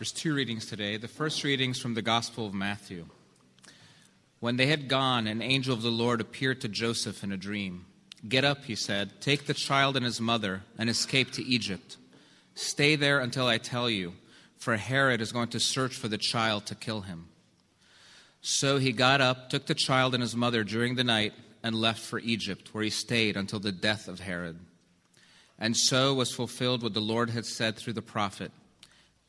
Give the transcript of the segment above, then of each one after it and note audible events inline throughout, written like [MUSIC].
There's two readings today. The first reading is from the Gospel of Matthew. When they had gone, an angel of the Lord appeared to Joseph in a dream. Get up, he said, take the child and his mother and escape to Egypt. Stay there until I tell you, for Herod is going to search for the child to kill him. So he got up, took the child and his mother during the night, and left for Egypt, where he stayed until the death of Herod. And so was fulfilled what the Lord had said through the prophet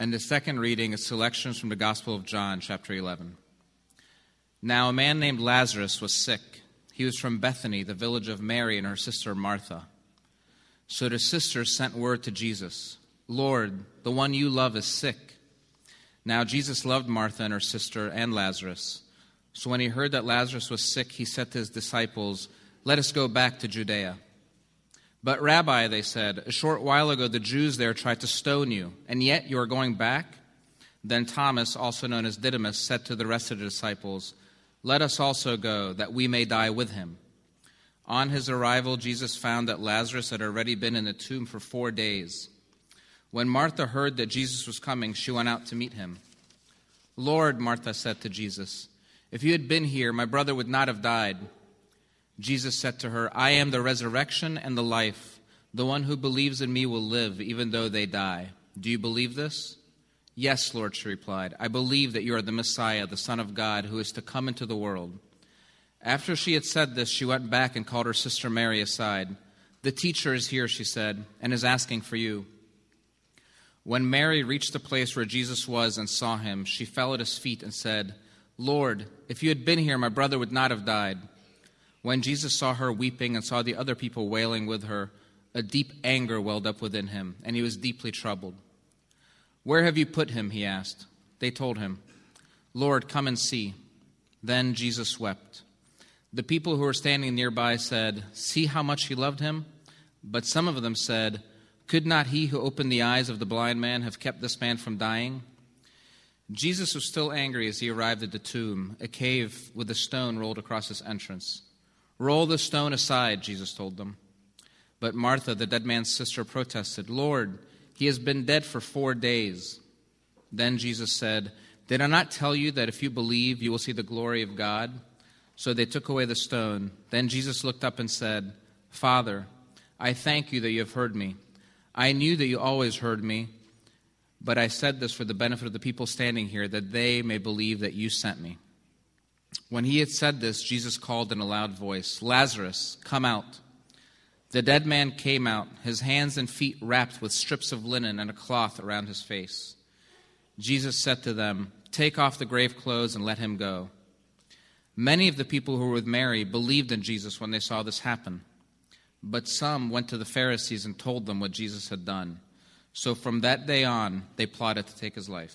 And the second reading is selections from the Gospel of John, chapter 11. Now, a man named Lazarus was sick. He was from Bethany, the village of Mary and her sister Martha. So the sisters sent word to Jesus Lord, the one you love is sick. Now, Jesus loved Martha and her sister and Lazarus. So when he heard that Lazarus was sick, he said to his disciples, Let us go back to Judea. But, Rabbi, they said, a short while ago the Jews there tried to stone you, and yet you are going back? Then Thomas, also known as Didymus, said to the rest of the disciples, Let us also go, that we may die with him. On his arrival, Jesus found that Lazarus had already been in the tomb for four days. When Martha heard that Jesus was coming, she went out to meet him. Lord, Martha said to Jesus, if you had been here, my brother would not have died. Jesus said to her, I am the resurrection and the life. The one who believes in me will live, even though they die. Do you believe this? Yes, Lord, she replied. I believe that you are the Messiah, the Son of God, who is to come into the world. After she had said this, she went back and called her sister Mary aside. The teacher is here, she said, and is asking for you. When Mary reached the place where Jesus was and saw him, she fell at his feet and said, Lord, if you had been here, my brother would not have died. When Jesus saw her weeping and saw the other people wailing with her, a deep anger welled up within him, and he was deeply troubled. Where have you put him? he asked. They told him, Lord, come and see. Then Jesus wept. The people who were standing nearby said, See how much he loved him? But some of them said, Could not he who opened the eyes of the blind man have kept this man from dying? Jesus was still angry as he arrived at the tomb, a cave with a stone rolled across its entrance. Roll the stone aside, Jesus told them. But Martha, the dead man's sister, protested, Lord, he has been dead for four days. Then Jesus said, Did I not tell you that if you believe, you will see the glory of God? So they took away the stone. Then Jesus looked up and said, Father, I thank you that you have heard me. I knew that you always heard me but I said this for the benefit of the people standing here, that they may believe that you sent me. When he had said this, Jesus called in a loud voice, Lazarus, come out. The dead man came out, his hands and feet wrapped with strips of linen and a cloth around his face. Jesus said to them, Take off the grave clothes and let him go. Many of the people who were with Mary believed in Jesus when they saw this happen. But some went to the Pharisees and told them what Jesus had done. So from that day on, they plotted to take his life.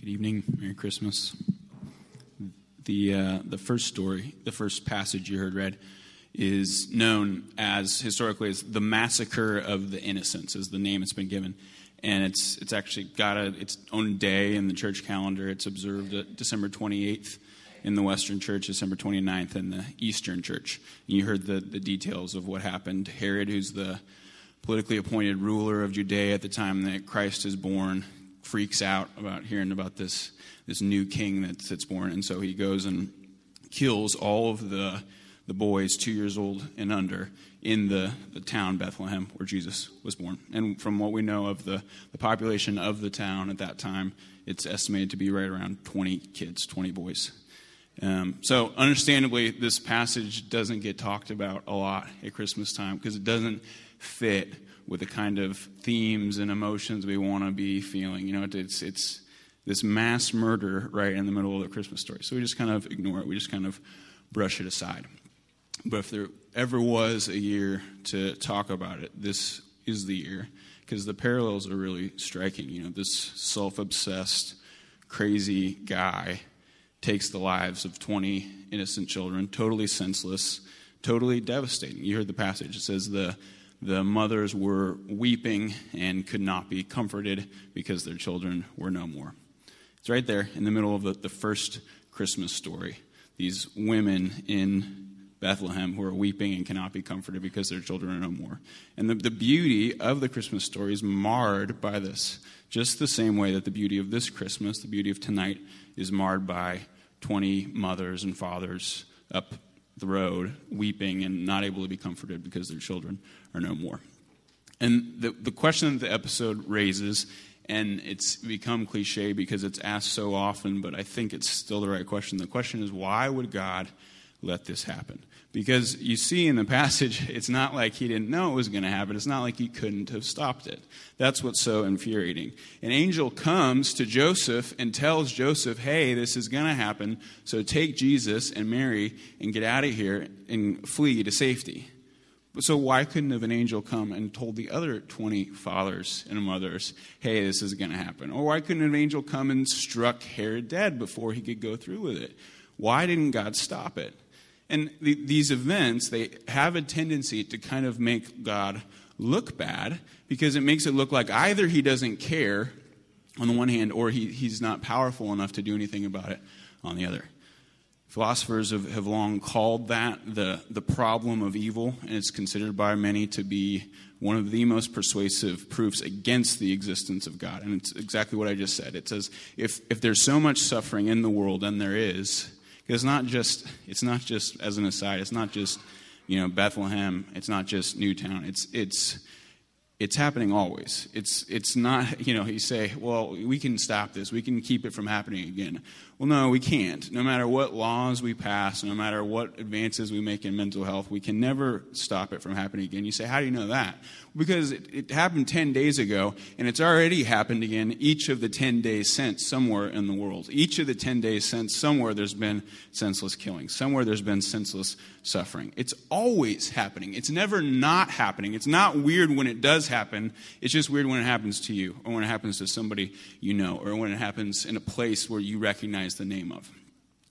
Good evening. Merry Christmas. The, uh, the first story, the first passage you heard read, is known as historically as the massacre of the innocents, is the name it's been given. And it's, it's actually got a, its own day in the church calendar. It's observed December 28th in the Western Church, December 29th, in the Eastern Church. And you heard the, the details of what happened. Herod, who's the politically appointed ruler of Judea at the time that Christ is born, freaks out about hearing about this, this new king that's, that's born. And so he goes and kills all of the, the boys two years old and under in the, the town Bethlehem where Jesus was born. And from what we know of the, the population of the town at that time, it's estimated to be right around 20 kids, 20 boys. Um, so, understandably, this passage doesn't get talked about a lot at Christmas time because it doesn't fit with the kind of themes and emotions we want to be feeling. You know, it's it's this mass murder right in the middle of the Christmas story. So we just kind of ignore it. We just kind of brush it aside. But if there ever was a year to talk about it, this is the year because the parallels are really striking. You know, this self obsessed, crazy guy takes the lives of 20 innocent children, totally senseless, totally devastating. You heard the passage. It says the, the mothers were weeping and could not be comforted because their children were no more. It's right there in the middle of the, the first Christmas story. These women in Bethlehem who are weeping and cannot be comforted because their children are no more. And the, the beauty of the Christmas story is marred by this, just the same way that the beauty of this Christmas, the beauty of tonight, is marred by 20 mothers and fathers up the road weeping and not able to be comforted because their children are no more. And the, the question that the episode raises, and it's become cliche because it's asked so often, but I think it's still the right question. The question is why would God let this happen? Because you see in the passage, [LAUGHS] it's not like he didn't know it was going to happen. It's not like he couldn't have stopped it. That's what's so infuriating. An angel comes to Joseph and tells Joseph, hey, this is going to happen, so take Jesus and Mary and get out of here and flee to safety. So why couldn't have an angel come and told the other 20 fathers and mothers, hey, this is going to happen? Or why couldn't an angel come and struck Herod dead before he could go through with it? Why didn't God stop it? And the, these events, they have a tendency to kind of make God look bad because it makes it look like either he doesn't care on the one hand or he, he's not powerful enough to do anything about it on the other. Philosophers have, have long called that the, the problem of evil, and it's considered by many to be one of the most persuasive proofs against the existence of God. And it's exactly what I just said. It says if, if there's so much suffering in the world, and there is, it's not just, it's not just, as an aside, it's not just, you know, Bethlehem. It's not just Newtown. It's, it's, it's happening always. It's, it's not, [LAUGHS] you know, you say, well, we can stop this. We can keep it from happening again. Well, no, we can't. No matter what laws we pass, no matter what advances we make in mental health, we can never stop it from happening again. You say, how do you know that? Because it, it happened 10 days ago, and it's already happened again each of the 10 days since somewhere in the world. Each of the 10 days since somewhere there's been senseless killing, somewhere there's been senseless suffering. It's always happening. It's never not happening. It's not weird when it does happen. It's just weird when it happens to you, or when it happens to somebody you know, or when it happens in a place where you recognize the name of.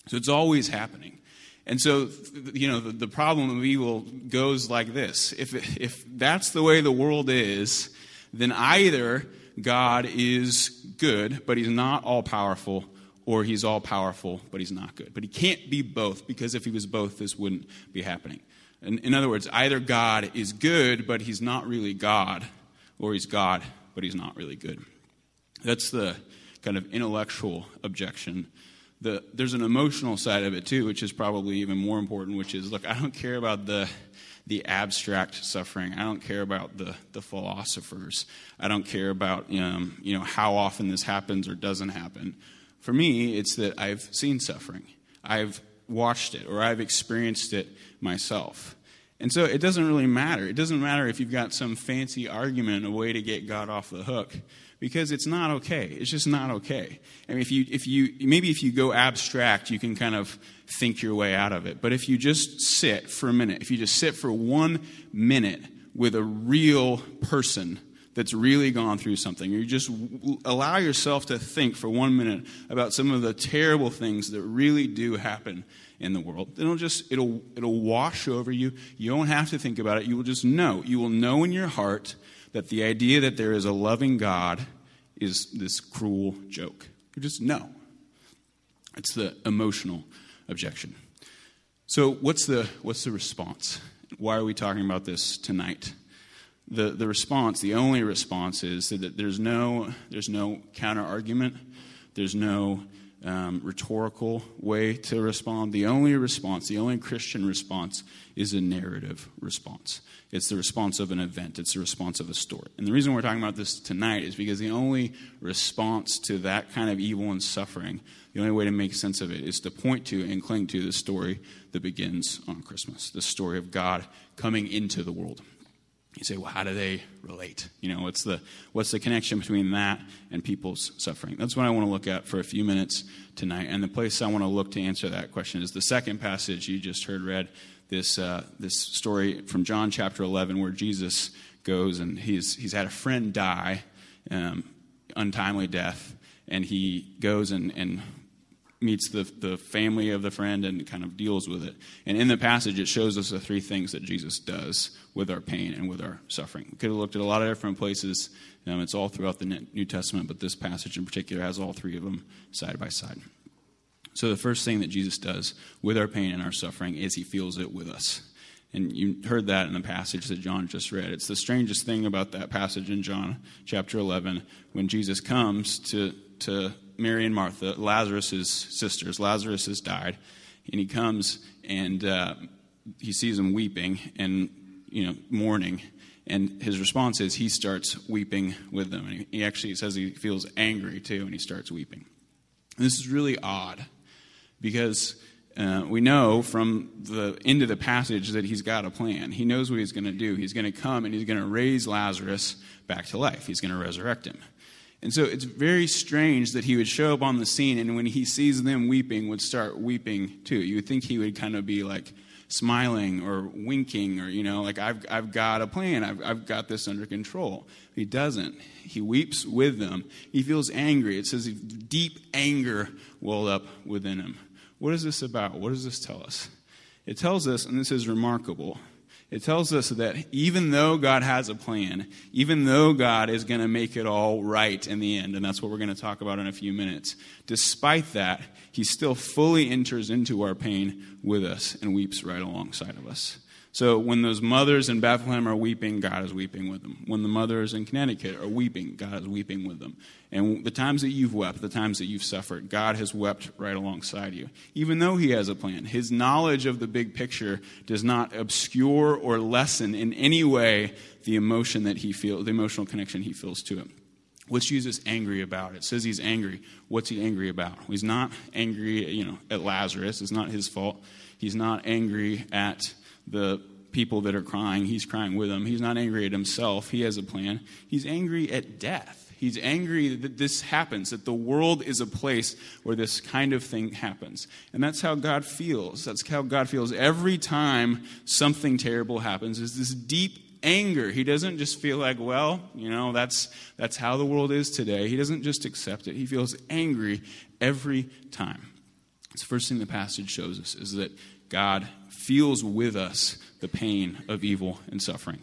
So it's always happening. And so, you know, the, the problem of evil goes like this. If, if that's the way the world is, then either God is good, but he's not all powerful, or he's all powerful, but he's not good. But he can't be both, because if he was both, this wouldn't be happening. In, in other words, either God is good, but he's not really God, or he's God, but he's not really good. That's the kind of intellectual objection the, there's an emotional side of it too, which is probably even more important, which is look, I don't care about the, the abstract suffering. I don't care about the, the philosophers. I don't care about um, you know, how often this happens or doesn't happen. For me, it's that I've seen suffering, I've watched it, or I've experienced it myself. And so it doesn't really matter. It doesn't matter if you've got some fancy argument, a way to get God off the hook because it's not okay. It's just not okay. I mean, if you, if you, maybe if you go abstract, you can kind of think your way out of it. But if you just sit for a minute, if you just sit for one minute with a real person that's really gone through something, you just allow yourself to think for one minute about some of the terrible things that really do happen in the world. It'll just it'll it'll wash over you. You don't have to think about it. You will just know. You will know in your heart that the idea that there is a loving God is this cruel joke. You just know. It's the emotional objection. So, what's the, what's the response? Why are we talking about this tonight? The, the response, the only response is that there's no, there's no counter argument, there's no um, rhetorical way to respond. The only response, the only Christian response, is a narrative response. It's the response of an event, it's the response of a story. And the reason we're talking about this tonight is because the only response to that kind of evil and suffering, the only way to make sense of it, is to point to and cling to the story that begins on Christmas the story of God coming into the world. You say, well, how do they relate? You know, what's the, what's the connection between that and people's suffering? That's what I want to look at for a few minutes tonight. And the place I want to look to answer that question is the second passage you just heard read, this, uh, this story from John chapter 11, where Jesus goes and he's, he's had a friend die, um, untimely death, and he goes and, and meets the, the family of the friend and kind of deals with it. And in the passage, it shows us the three things that Jesus does with our pain and with our suffering. We could have looked at a lot of different places. Um, it's all throughout the New Testament, but this passage in particular has all three of them side by side. So, the first thing that Jesus does with our pain and our suffering is he feels it with us. And you heard that in the passage that John just read. It's the strangest thing about that passage in John chapter 11 when Jesus comes to, to Mary and Martha, Lazarus' sisters. Lazarus has died, and he comes and uh, he sees them weeping and you know mourning, and his response is he starts weeping with them. And he, he actually says he feels angry too, and he starts weeping. And this is really odd because. Uh, we know from the end of the passage that he's got a plan. He knows what he's going to do. He's going to come and he's going to raise Lazarus back to life. He's going to resurrect him. And so it's very strange that he would show up on the scene and when he sees them weeping, would start weeping too. You would think he would kind of be like smiling or winking or, you know, like, I've, I've got a plan, I've, I've got this under control. He doesn't. He weeps with them. He feels angry. It says deep anger welled up within him. What is this about? What does this tell us? It tells us, and this is remarkable, it tells us that even though God has a plan, even though God is going to make it all right in the end, and that's what we're going to talk about in a few minutes, despite that, He still fully enters into our pain with us and weeps right alongside of us. So when those mothers in Bethlehem are weeping, God is weeping with them. When the mothers in Connecticut are weeping, God is weeping with them. And the times that you've wept, the times that you've suffered, God has wept right alongside you. Even though He has a plan, His knowledge of the big picture does not obscure or lessen in any way the emotion that He feels, the emotional connection He feels to it. What's Jesus angry about? It says he's angry. What's he angry about? He's not angry, you know, at Lazarus. It's not his fault. He's not angry at the people that are crying. He's crying with them. He's not angry at himself. He has a plan. He's angry at death. He's angry that this happens, that the world is a place where this kind of thing happens. And that's how God feels. That's how God feels every time something terrible happens, is this deep anger. He doesn't just feel like, well, you know, that's, that's how the world is today. He doesn't just accept it. He feels angry every time. It's the first thing the passage shows us is that God feels with us the pain of evil and suffering.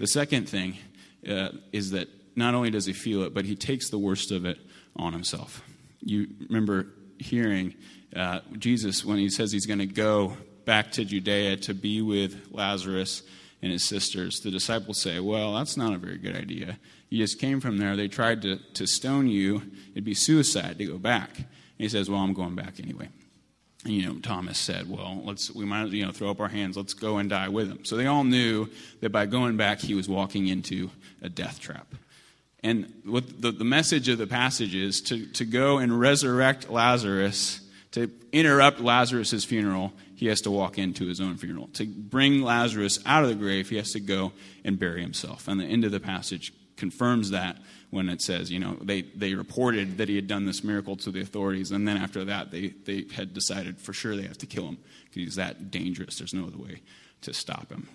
The second thing uh, is that not only does he feel it, but he takes the worst of it on himself. You remember hearing uh, Jesus when he says he's going to go back to Judea to be with Lazarus and his sisters. The disciples say, Well, that's not a very good idea. You just came from there. They tried to, to stone you. It'd be suicide to go back. And he says, Well, I'm going back anyway you know, Thomas said, "Well, let's we might you know throw up our hands. Let's go and die with him." So they all knew that by going back, he was walking into a death trap. And what the, the message of the passage is to, to go and resurrect Lazarus, to interrupt Lazarus' funeral, he has to walk into his own funeral. To bring Lazarus out of the grave, he has to go and bury himself. And the end of the passage confirms that when it says, you know, they, they reported that he had done this miracle to the authorities, and then after that, they, they had decided for sure they have to kill him because he's that dangerous. There's no other way to stop him.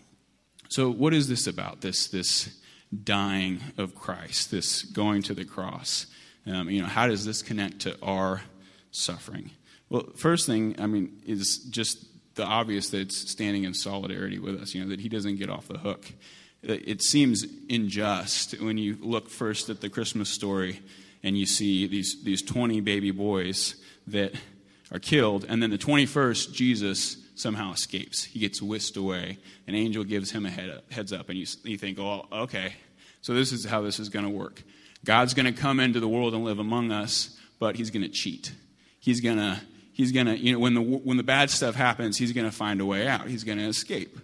So, what is this about? This, this dying of Christ, this going to the cross. Um, you know, how does this connect to our suffering? Well, first thing, I mean, is just the obvious that it's standing in solidarity with us, you know, that he doesn't get off the hook it seems unjust when you look first at the Christmas story and you see these, these 20 baby boys that are killed, and then the 21st, Jesus somehow escapes. He gets whisked away. An angel gives him a head heads up, and you, you think, oh, okay, so this is how this is going to work. God's going to come into the world and live among us, but he's going to cheat. He's going to, he's going to, you know, when the, when the bad stuff happens, he's going to find a way out. He's going to escape.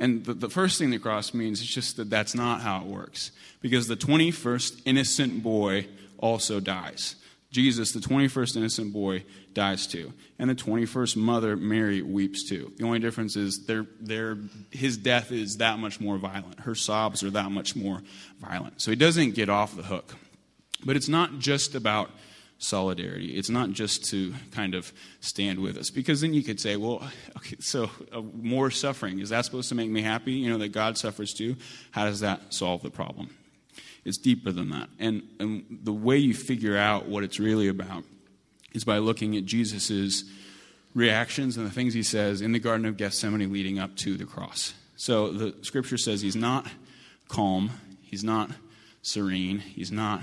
And the, the first thing the cross means is just that that's not how it works. Because the 21st innocent boy also dies. Jesus, the 21st innocent boy, dies too. And the 21st mother, Mary, weeps too. The only difference is they're, they're, his death is that much more violent. Her sobs are that much more violent. So he doesn't get off the hook. But it's not just about solidarity. It's not just to kind of stand with us. Because then you could say, well, [LAUGHS] okay, so uh, more suffering. Is that supposed to make me happy? You know, that God suffers too? How does that solve the problem? It's deeper than that. And, and the way you figure out what it's really about is by looking at Jesus' reactions and the things he says in the Garden of Gethsemane leading up to the cross. So the scripture says he's not calm, he's not serene, he's not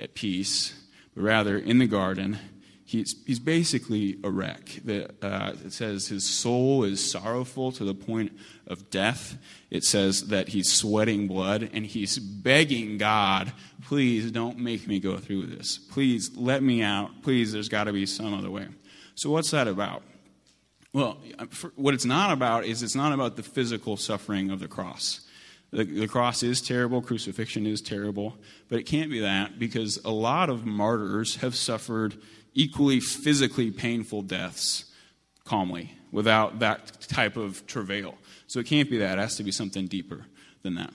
at peace, rather in the garden, he's, he's basically a wreck. The, uh, it says his soul is sorrowful to the point of death. It says that he's sweating blood and he's begging God, please don't make me go through this. Please let me out. Please, there's got to be some other way. So, what's that about? Well, what it's not about is it's not about the physical suffering of the cross. The, the, cross is terrible, crucifixion is terrible, but it can't be that because a lot of martyrs have suffered equally physically painful deaths calmly without that type of travail. So it can't be that. It has to be something deeper than that.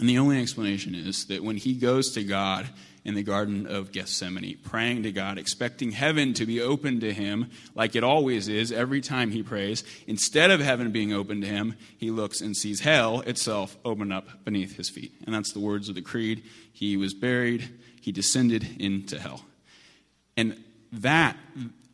And the only explanation is that when he goes to God in the Garden of Gethsemane, praying to God, expecting heaven to be open to him, like it always is every time he prays, instead of heaven being open to him, he looks and sees hell itself open up beneath his feet. And that's the words of the Creed. He was buried, he descended into hell. And that,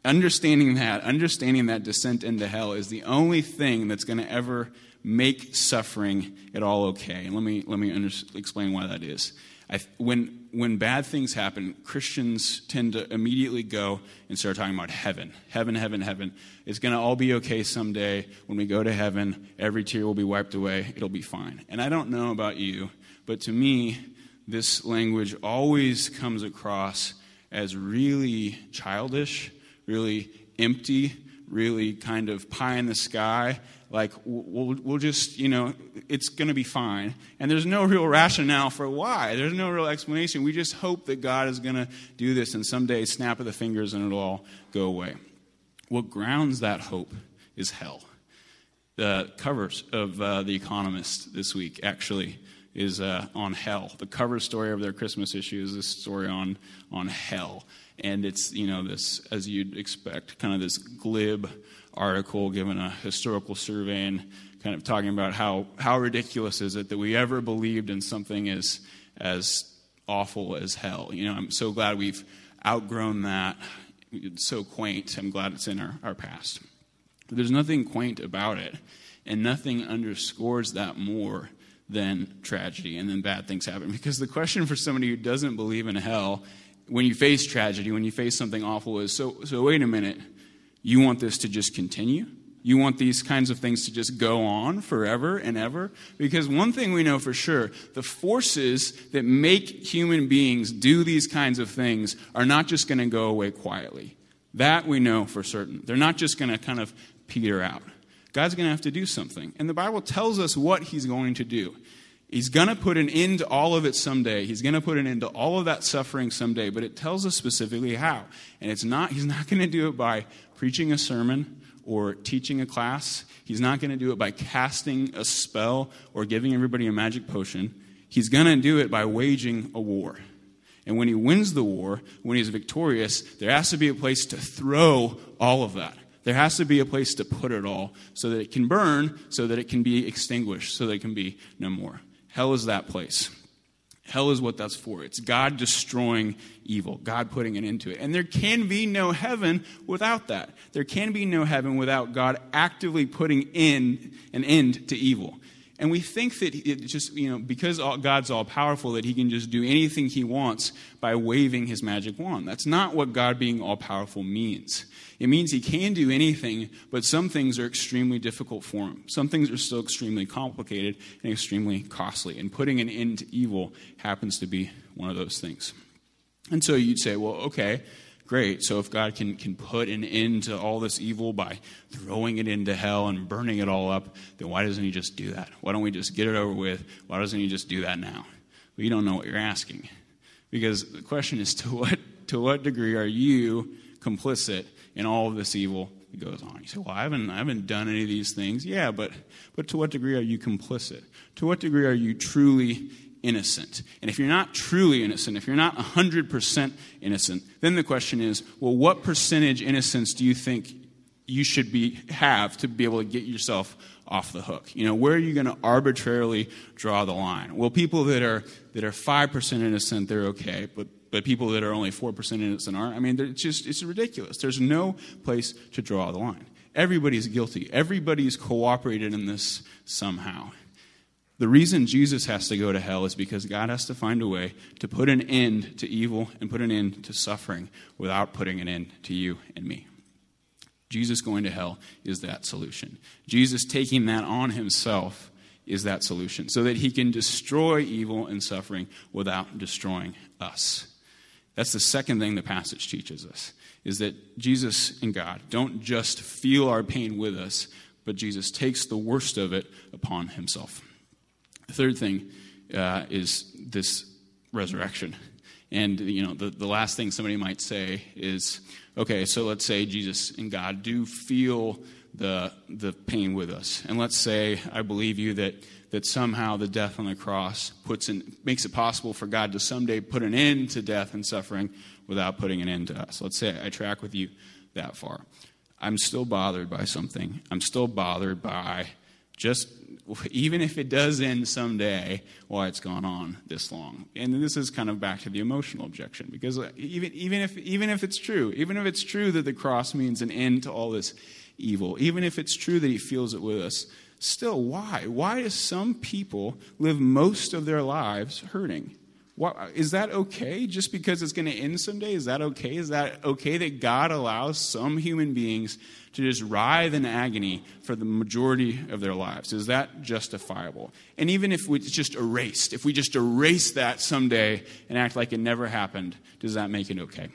understanding that, understanding that descent into hell is the only thing that's going to ever make suffering at all okay. And let me, let me under, explain why that is. I, when, when bad things happen, Christians tend to immediately go and start talking about heaven. Heaven, heaven, heaven. It's going to all be okay someday. When we go to heaven, every tear will be wiped away. It'll be fine. And I don't know about you, but to me, this language always comes across as really childish, really empty, really kind of pie in the sky. Like, we'll, we'll just, you know, it's going to be fine. And there's no real rationale for why. There's no real explanation. We just hope that God is going to do this and someday snap of the fingers and it'll all go away. What grounds that hope is hell. The covers of uh, The Economist this week actually is uh, on hell. The cover story of their Christmas issue is this story on, on hell. And it's, you know, this, as you'd expect, kind of this glib article given a historical survey and kind of talking about how, how ridiculous is it that we ever believed in something as, as awful as hell. You know, I'm so glad we've outgrown that. It's so quaint. I'm glad it's in our, our past. But there's nothing quaint about it, and nothing underscores that more than tragedy and then bad things happen. Because the question for somebody who doesn't believe in hell, when you face tragedy, when you face something awful, is so, so wait a minute, you want this to just continue? You want these kinds of things to just go on forever and ever? Because one thing we know for sure the forces that make human beings do these kinds of things are not just going to go away quietly. That we know for certain. They're not just going to kind of peter out. God's going to have to do something. And the Bible tells us what he's going to do. He's going to put an end to all of it someday. He's going to put an end to all of that suffering someday, but it tells us specifically how. And it's not he's not going to do it by preaching a sermon or teaching a class. He's not going to do it by casting a spell or giving everybody a magic potion. He's going to do it by waging a war. And when he wins the war, when he's victorious, there has to be a place to throw all of that. There has to be a place to put it all so that it can burn, so that it can be extinguished, so that it can be no more. Hell is that place. Hell is what that's for. It's God destroying evil, God putting an end to it. And there can be no heaven without that. There can be no heaven without God actively putting in an end to evil. And we think that it just, you know, because God's all powerful, that he can just do anything he wants by waving his magic wand. That's not what God being all powerful means. It means he can do anything, but some things are extremely difficult for him. Some things are still extremely complicated and extremely costly. And putting an end to evil happens to be one of those things. And so you'd say, well, okay, great. So if God can, can put an end to all this evil by throwing it into hell and burning it all up, then why doesn't He just do that? Why don't we just get it over with? Why doesn't He just do that now? Well, you don't know what you're asking. Because the question is [LAUGHS] to what to what degree are you complicit in all of this evil that goes on? You say, well, I haven't, I haven't done any of these things. Yeah, but, but to what degree are you complicit? To what degree are you truly innocent? And if you're not truly innocent, if you're not 100% innocent, then the question is, well, what percentage innocence do you think you should be, have to be able to get yourself off the hook? You know, where are you going to arbitrarily draw the line? Well, people that are, that are 5% innocent, they're okay, but but people that are only 4% innocent aren't. I mean, it's just, it's ridiculous. There's no place to draw the line. Everybody's guilty. Everybody's cooperated in this somehow. The reason Jesus has to go to hell is because God has to find a way to put an end to evil and put an end to suffering without putting an end to you and me. Jesus going to hell is that solution. Jesus taking that on himself is that solution so that he can destroy evil and suffering without destroying us. That's the second thing the passage teaches us is that Jesus and God don't just feel our pain with us, but Jesus takes the worst of it upon himself. The third thing uh, is this resurrection. And, you know, the, the last thing somebody might say is, okay, so let's say Jesus and God do feel the, the pain with us. And let's say I believe you that that somehow the death on the cross puts in, makes it possible for God to someday put an end to death and suffering without putting an end to us. Let's say I track with you that far. I'm still bothered by something. I'm still bothered by just, even if it does end someday, why it's gone on this long. And this is kind of back to the emotional objection, because uh, even, even, if, even if it's true, even if it's true that the cross means an end to all this evil, even if it's true that he feels it with us, Still, why? Why do some people live most of their lives hurting? Is that okay just because it's going to end someday? Is that okay? Is that okay that God allows some human beings to just writhe in agony for the majority of their lives? Is that justifiable? And even if it's just erased, if we just erase that someday and act like it never happened, does that make it okay?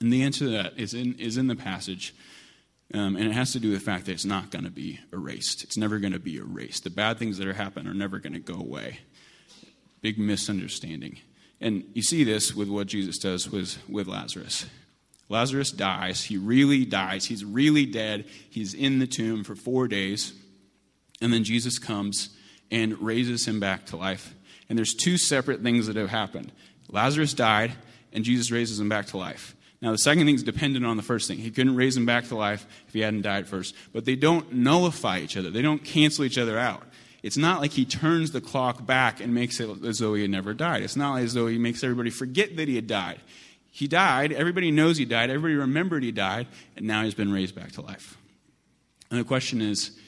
And the answer to that is in, is in the passage um, and it has to do with the fact that it's not going to be erased. It's never going to be erased. The bad things that are happening are never going to go away. Big misunderstanding. And you see this with what Jesus does with, with Lazarus. Lazarus dies. He really dies. He's really dead. He's in the tomb for four days. And then Jesus comes and raises him back to life. And there's two separate things that have happened Lazarus died, and Jesus raises him back to life. Now, the second thing is dependent on the first thing. He couldn't raise him back to life if he hadn't died first. But they don't nullify each other, they don't cancel each other out. It's not like he turns the clock back and makes it as though he had never died. It's not as though he makes everybody forget that he had died. He died, everybody knows he died, everybody remembered he died, and now he's been raised back to life. And the question is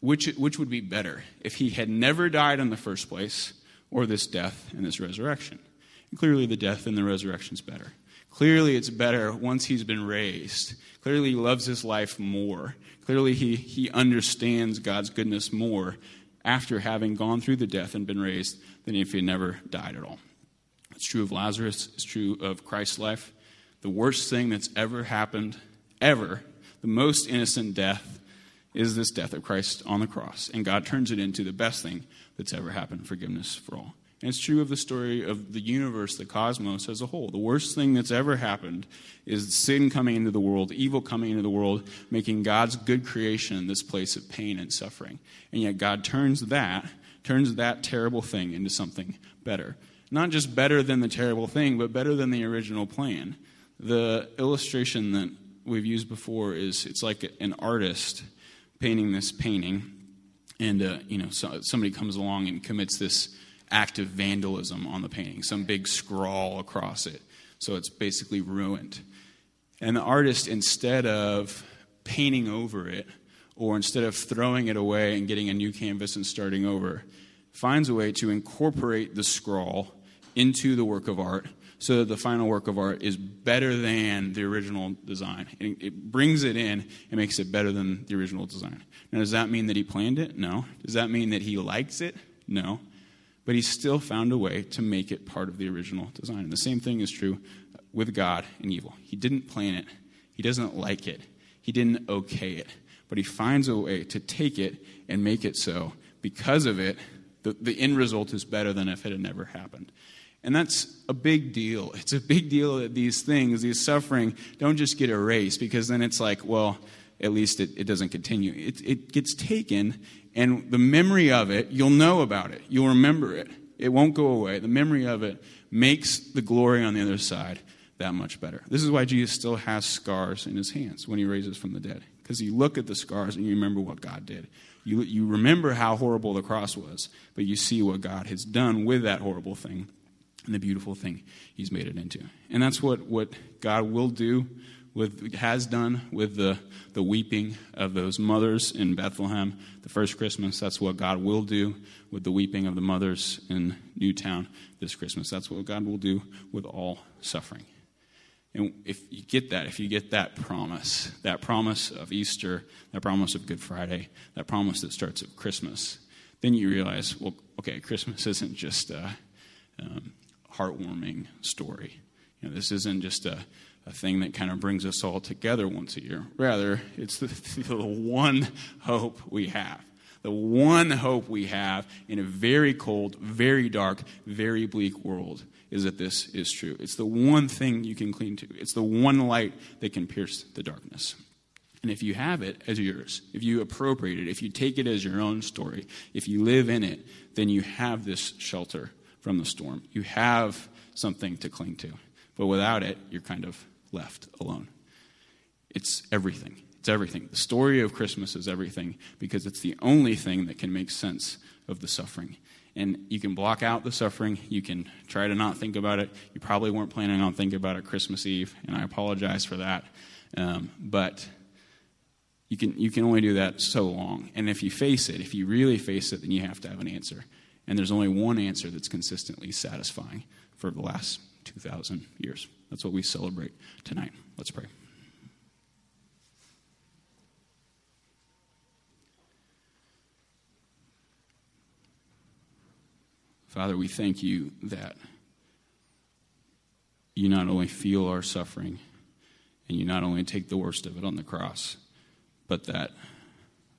which, which would be better? If he had never died in the first place, or this death and this resurrection? And clearly, the death and the resurrection is better. Clearly, it's better once he's been raised. Clearly, he loves his life more. Clearly, he, he understands God's goodness more after having gone through the death and been raised than if he had never died at all. It's true of Lazarus, it's true of Christ's life. The worst thing that's ever happened, ever, the most innocent death, is this death of Christ on the cross. And God turns it into the best thing that's ever happened forgiveness for all. And it's true of the story of the universe, the cosmos as a whole. The worst thing that's ever happened is sin coming into the world, evil coming into the world, making God's good creation this place of pain and suffering. And yet God turns that, turns that terrible thing into something better. Not just better than the terrible thing, but better than the original plan. The illustration that we've used before is it's like an artist painting this painting, and uh, you know so, somebody comes along and commits this act of vandalism on the painting, some big scrawl across it. So it's basically ruined. And the artist, instead of painting over it, or instead of throwing it away and getting a new canvas and starting over, finds a way to incorporate the scrawl into the work of art so that the final work of art is better than the original design. It, brings it in and makes it better than the original design. Now, does that mean that he planned it? No. Does that mean that he likes it? No but he still found a way to make it part of the original design. And the same thing is true with God and evil. He didn't plan it, he doesn't like it, he didn't okay it, but he finds a way to take it and make it so. Because of it, the, the end result is better than if it had never happened. And that's a big deal. It's a big deal that these things, these suffering, don't just get erased because then it's like, well, at least it, it doesn't continue. It, it gets taken, and the memory of it, you'll know about it. You'll remember it. It won't go away. The memory of it makes the glory on the other side that much better. This is why Jesus still has scars in his hands when he raises from the dead. Because you look at the scars and you remember what God did. You, you remember how horrible the cross was, but you see what God has done with that horrible thing and the beautiful thing he's made it into. And that's what, what God will do with has done with the, the weeping of those mothers in Bethlehem the first Christmas. That's what God will do with the weeping of the mothers in Newtown this Christmas. That's what God will do with all suffering. And if you get that, if you get that promise, that promise of Easter, that promise of Good Friday, that promise that starts at Christmas, then you realize, well, okay, Christmas isn't just a um, heartwarming story. You know, this isn't just a, a thing that kind of brings us all together once a year. Rather, it's the, [LAUGHS] the one hope we have. The one hope we have in a very cold, very dark, very bleak world is that this is true. It's the one thing you can cling to, it's the one light that can pierce the darkness. And if you have it as yours, if you appropriate it, if you take it as your own story, if you live in it, then you have this shelter from the storm. You have something to cling to. But without it, you're kind of left alone. It's everything. It's everything. The story of Christmas is everything because it's the only thing that can make sense of the suffering. And you can block out the suffering. You can try to not think about it. You probably weren't planning on thinking about it Christmas Eve, and I apologize for that. Um, but you can, you can only do that so long. And if you face it, if you really face it, then you have to have an answer. And there's only one answer that's consistently satisfying for the last 2,000 years. That's what we celebrate tonight. Let's pray. Father, we thank you that you not only feel our suffering and you not only take the worst of it on the cross, but that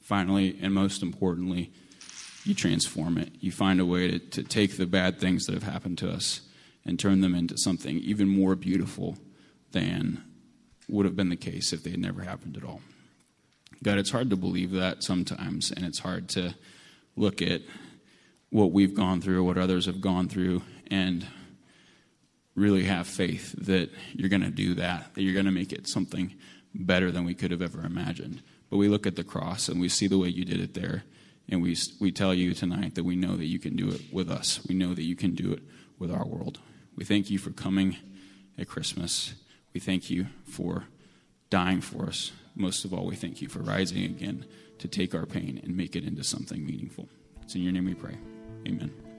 finally and most importantly, you transform it. You find a way to, to take the bad things that have happened to us and turn them into something even more beautiful than would have been the case if they had never happened at all. God, it's hard to believe that sometimes, and it's hard to look at what we've gone through, what others have gone through, and really have faith that you're going to do that, that you're going to make it something better than we could have ever imagined. But we look at the cross and we see the way you did it there, and we, we tell you tonight that we know that you can do it with us. We know that you can do it with our world. We thank you for coming at Christmas. We thank you for dying for us. Most of all, we thank you for rising again to take our pain and make it into something meaningful. It's in your name we pray. Amen.